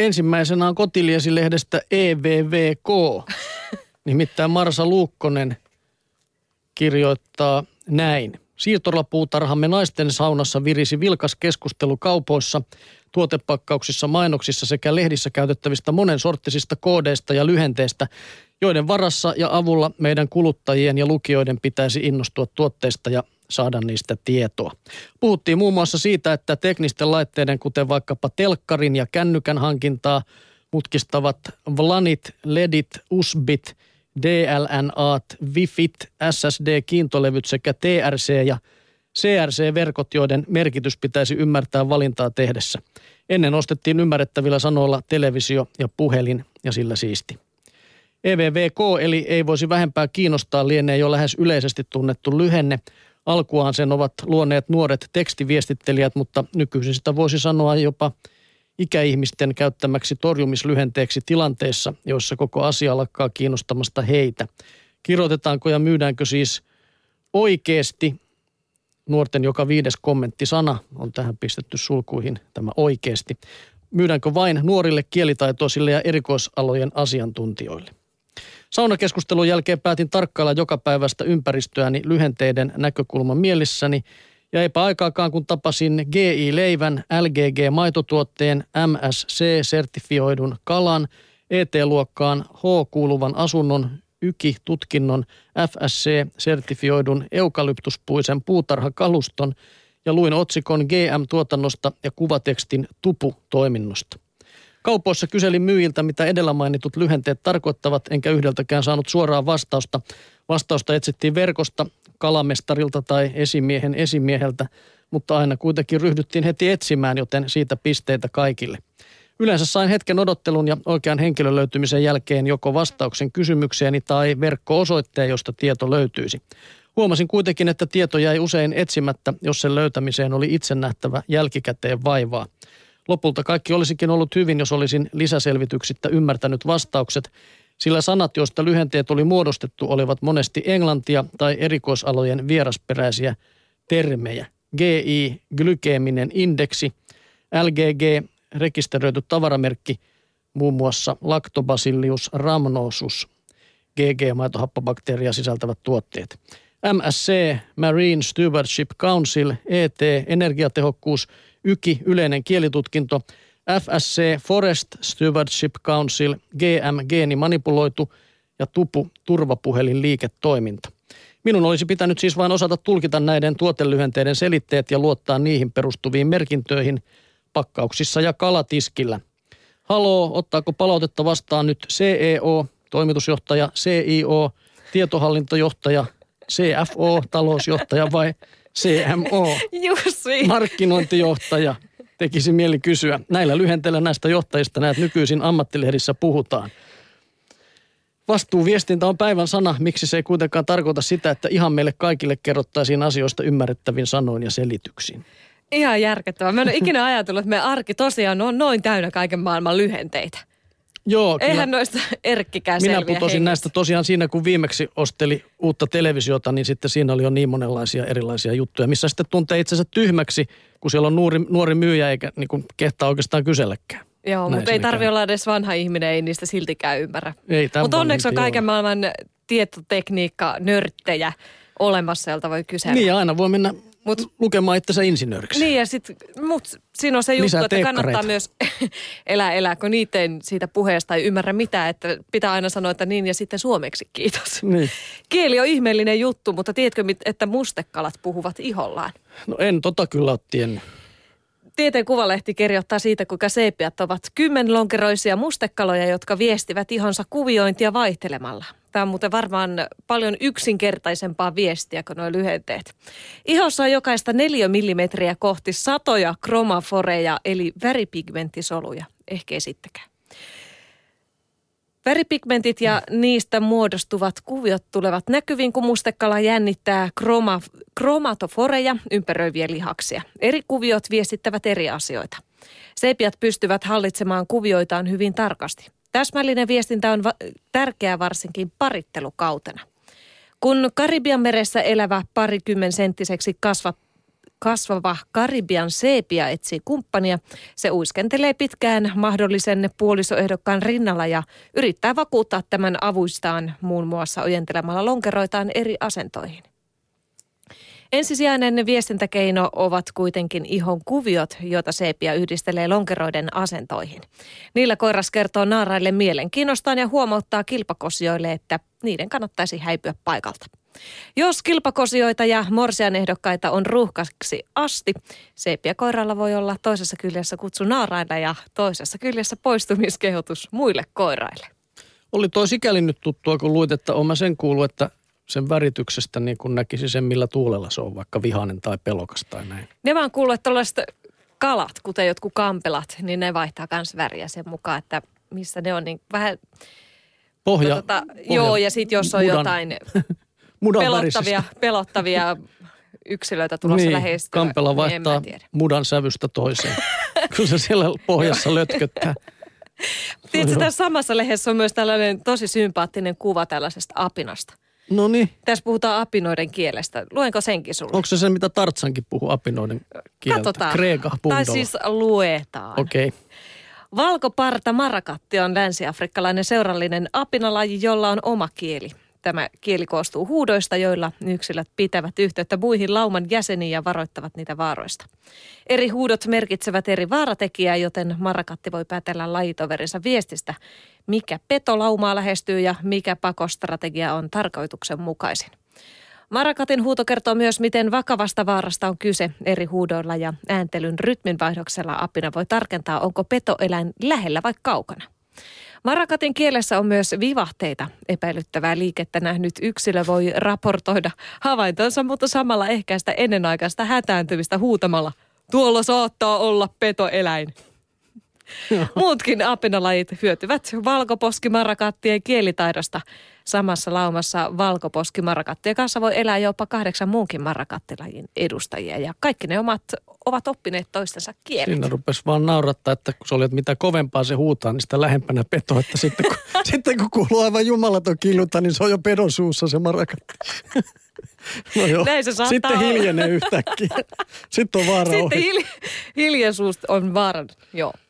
ensimmäisenä on Kotiliesi-lehdestä EVVK. Nimittäin Marsa Luukkonen kirjoittaa näin. Siirtolapuutarhamme naisten saunassa virisi vilkas keskustelu kaupoissa, tuotepakkauksissa, mainoksissa sekä lehdissä käytettävistä monen sorttisista koodeista ja lyhenteistä, joiden varassa ja avulla meidän kuluttajien ja lukijoiden pitäisi innostua tuotteista ja saada niistä tietoa. Puhuttiin muun muassa siitä, että teknisten laitteiden, kuten vaikkapa telkkarin ja kännykän hankintaa, mutkistavat VLANit, LEDit, USBit, DLNAt, Wifit, SSD-kiintolevyt sekä TRC ja CRC-verkot, joiden merkitys pitäisi ymmärtää valintaa tehdessä. Ennen ostettiin ymmärrettävillä sanoilla televisio ja puhelin ja sillä siisti. EVVK eli ei voisi vähempää kiinnostaa lienee jo lähes yleisesti tunnettu lyhenne. Alkuaan sen ovat luoneet nuoret tekstiviestittelijät, mutta nykyisin sitä voisi sanoa jopa ikäihmisten käyttämäksi torjumislyhenteeksi tilanteessa, joissa koko asia lakkaa kiinnostamasta heitä. Kirjoitetaanko ja myydäänkö siis oikeasti nuorten joka viides kommenttisana on tähän pistetty sulkuihin tämä oikeasti. Myydäänkö vain nuorille kielitaitoisille ja erikoisalojen asiantuntijoille? Saunakeskustelun jälkeen päätin tarkkailla joka päivästä ympäristöäni lyhenteiden näkökulman mielissäni ja eipä aikaakaan kun tapasin GI-leivän, LGG-maitotuotteen, MSC-sertifioidun kalan, ET-luokkaan H-kuuluvan asunnon, YKI-tutkinnon, FSC-sertifioidun eukalyptuspuisen puutarhakaluston ja luin otsikon GM-tuotannosta ja kuvatekstin Tupu-toiminnosta. Kaupoissa kyselin myyjiltä, mitä edellä mainitut lyhenteet tarkoittavat, enkä yhdeltäkään saanut suoraa vastausta. Vastausta etsittiin verkosta, kalamestarilta tai esimiehen esimieheltä, mutta aina kuitenkin ryhdyttiin heti etsimään, joten siitä pisteitä kaikille. Yleensä sain hetken odottelun ja oikean henkilön löytymisen jälkeen joko vastauksen kysymykseeni tai verkko-osoitteen, josta tieto löytyisi. Huomasin kuitenkin, että tieto jäi usein etsimättä, jos sen löytämiseen oli itse nähtävä jälkikäteen vaivaa. Lopulta kaikki olisikin ollut hyvin, jos olisin lisäselvityksittä ymmärtänyt vastaukset, sillä sanat, joista lyhenteet oli muodostettu, olivat monesti englantia tai erikoisalojen vierasperäisiä termejä. GI, glykeeminen indeksi, LGG, rekisteröity tavaramerkki, muun muassa Lactobacillus rhamnosus, GG-maitohappobakteeria sisältävät tuotteet. MSC, Marine Stewardship Council, ET, energiatehokkuus, YKI, yleinen kielitutkinto, FSC, Forest Stewardship Council, GM, geeni manipuloitu ja TUPU, turvapuhelin liiketoiminta. Minun olisi pitänyt siis vain osata tulkita näiden tuotelyhenteiden selitteet ja luottaa niihin perustuviin merkintöihin pakkauksissa ja kalatiskillä. Haloo, ottaako palautetta vastaan nyt CEO, toimitusjohtaja, CIO, tietohallintojohtaja, CFO, talousjohtaja vai CMO, Jussi. markkinointijohtaja? Tekisi mieli kysyä. Näillä lyhenteillä näistä johtajista näet nykyisin ammattilehdissä puhutaan. Vastuuviestintä on päivän sana, miksi se ei kuitenkaan tarkoita sitä, että ihan meille kaikille kerrottaisiin asioista ymmärrettävin sanoin ja selityksiin. Ihan järkettävää. Mä en ole ikinä ajatellut, että meidän arki tosiaan on noin täynnä kaiken maailman lyhenteitä. Joo, kyllä. Eihän noista Erkkikään Minä putosin hengissä. näistä tosiaan siinä, kun viimeksi osteli uutta televisiota, niin sitten siinä oli jo niin monenlaisia erilaisia juttuja, missä sitten tuntee itsensä tyhmäksi, kun siellä on nuori, nuori myyjä eikä niin kuin kehtaa oikeastaan kyselläkään. Joo, Näin mutta ei tarvi olla edes vanha ihminen, ei niistä siltikään ymmärrä. Ei Mutta onneksi on kaiken maailman tietotekniikka, nörttejä olemassa, joilta voi kysellä. Niin aina voi mennä Mut- lukemaan itsensä insinööriksi. Niin ja sitten, mut siinä on se juttu, Lisää että kannattaa teekkareita. myös elää, elää, kun niitä ei siitä puheesta ei ymmärrä mitään, että pitää aina sanoa, että niin ja sitten suomeksi kiitos. Niin. Kieli on ihmeellinen juttu, mutta tiedätkö, että mustekalat puhuvat ihollaan? No en tota kyllä ole tiennyt. Tieteen Kuvalehti kirjoittaa siitä, kuinka seipiat ovat kymmenlonkeroisia mustekaloja, jotka viestivät ihonsa kuviointia vaihtelemalla. Tämä on muuten varmaan paljon yksinkertaisempaa viestiä kuin nuo lyhenteet. Ihossa on jokaista neljä millimetriä kohti satoja kromaforeja, eli väripigmenttisoluja. Ehkä esittäkää. Väripigmentit ja niistä muodostuvat kuviot tulevat näkyviin, kun mustekala jännittää kroma, kromatoforeja, ympäröiviä lihaksia. Eri kuviot viestittävät eri asioita. Seipiat pystyvät hallitsemaan kuvioitaan hyvin tarkasti. Täsmällinen viestintä on va- tärkeää varsinkin parittelukautena. Kun Karibian meressä elävä parikymmen senttiseksi kasvat, kasvava Karibian seepia etsii kumppania. Se uiskentelee pitkään mahdollisen puolisoehdokkaan rinnalla ja yrittää vakuuttaa tämän avuistaan muun muassa ojentelemalla lonkeroitaan eri asentoihin. Ensisijainen viestintäkeino ovat kuitenkin ihon kuviot, joita seepia yhdistelee lonkeroiden asentoihin. Niillä koiras kertoo naaraille mielenkiinnostaan ja huomauttaa kilpakosioille, että niiden kannattaisi häipyä paikalta. Jos kilpakosioita ja morsian ehdokkaita on ruuhkaksi asti, seeppiä koiralla voi olla toisessa kyljessä kutsu naarailla ja toisessa kyljessä poistumiskehotus muille koiraille. Oli toi sikäli nyt tuttua, kun luit, että olen sen kuullut, että sen värityksestä niin kun näkisi sen, millä tuulella se on, vaikka vihainen tai pelokas tai näin. Ne vaan kuuluu, että tällaiset kalat, kuten jotkut kampelat, niin ne vaihtaa myös väriä sen mukaan, että missä ne on, niin vähän... Pohja. Tota, pohja joo, ja sitten jos on mudan, jotain pelottavia, pelottavia yksilöitä tulossa niin, lähestyä, Kampela vaihtaa niin mudan sävystä toiseen, kun se siellä pohjassa lötköttää. Tiedätkö, tässä samassa lehdessä on myös tällainen tosi sympaattinen kuva tällaisesta apinasta. No niin. Tässä puhutaan apinoiden kielestä. Luenko senkin sulle? Onko se se, mitä Tartsankin puhuu apinoiden kieltä? Katsotaan. Kreeka Tai siis luetaan. Okei. Okay. Valkoparta marakatti on länsiafrikkalainen seurallinen apinalaji, jolla on oma kieli. Tämä kieli koostuu huudoista, joilla yksilöt pitävät yhteyttä muihin lauman jäseniin ja varoittavat niitä vaaroista. Eri huudot merkitsevät eri vaaratekijää, joten marakatti voi päätellä lajitoverinsa viestistä, mikä petolaumaa lähestyy ja mikä pakostrategia on tarkoituksenmukaisin. Marakatin huuto kertoo myös, miten vakavasta vaarasta on kyse eri huudoilla ja ääntelyn rytminvaihdoksella apina voi tarkentaa, onko petoeläin lähellä vai kaukana. Marakatin kielessä on myös vivahteita. Epäilyttävää liikettä nähnyt yksilö voi raportoida havaintonsa, mutta samalla ehkäistä ennenaikaista hätääntymistä huutamalla. Tuolla saattaa olla petoeläin. Muutkin apinalajit hyötyvät valkoposkimarakattien kielitaidosta. Samassa laumassa valkoposkimarakattien kanssa voi elää jopa kahdeksan muunkin marakattilajin edustajia ja kaikki ne omat ovat oppineet toistensa kielet. Siinä rupesi vaan naurattaa, että kun se oli, että mitä kovempaa se huutaa, niin sitä lähempänä peto. Että sitten kun, sitten kun kuuluu aivan jumalaton kiljuta, niin se on jo pedon suussa se marakatti. No joo. Näin se Sitten olla. hiljenee yhtäkkiä. Sitten on vaara Sitten hil- hiljaisuus on vaaran, joo.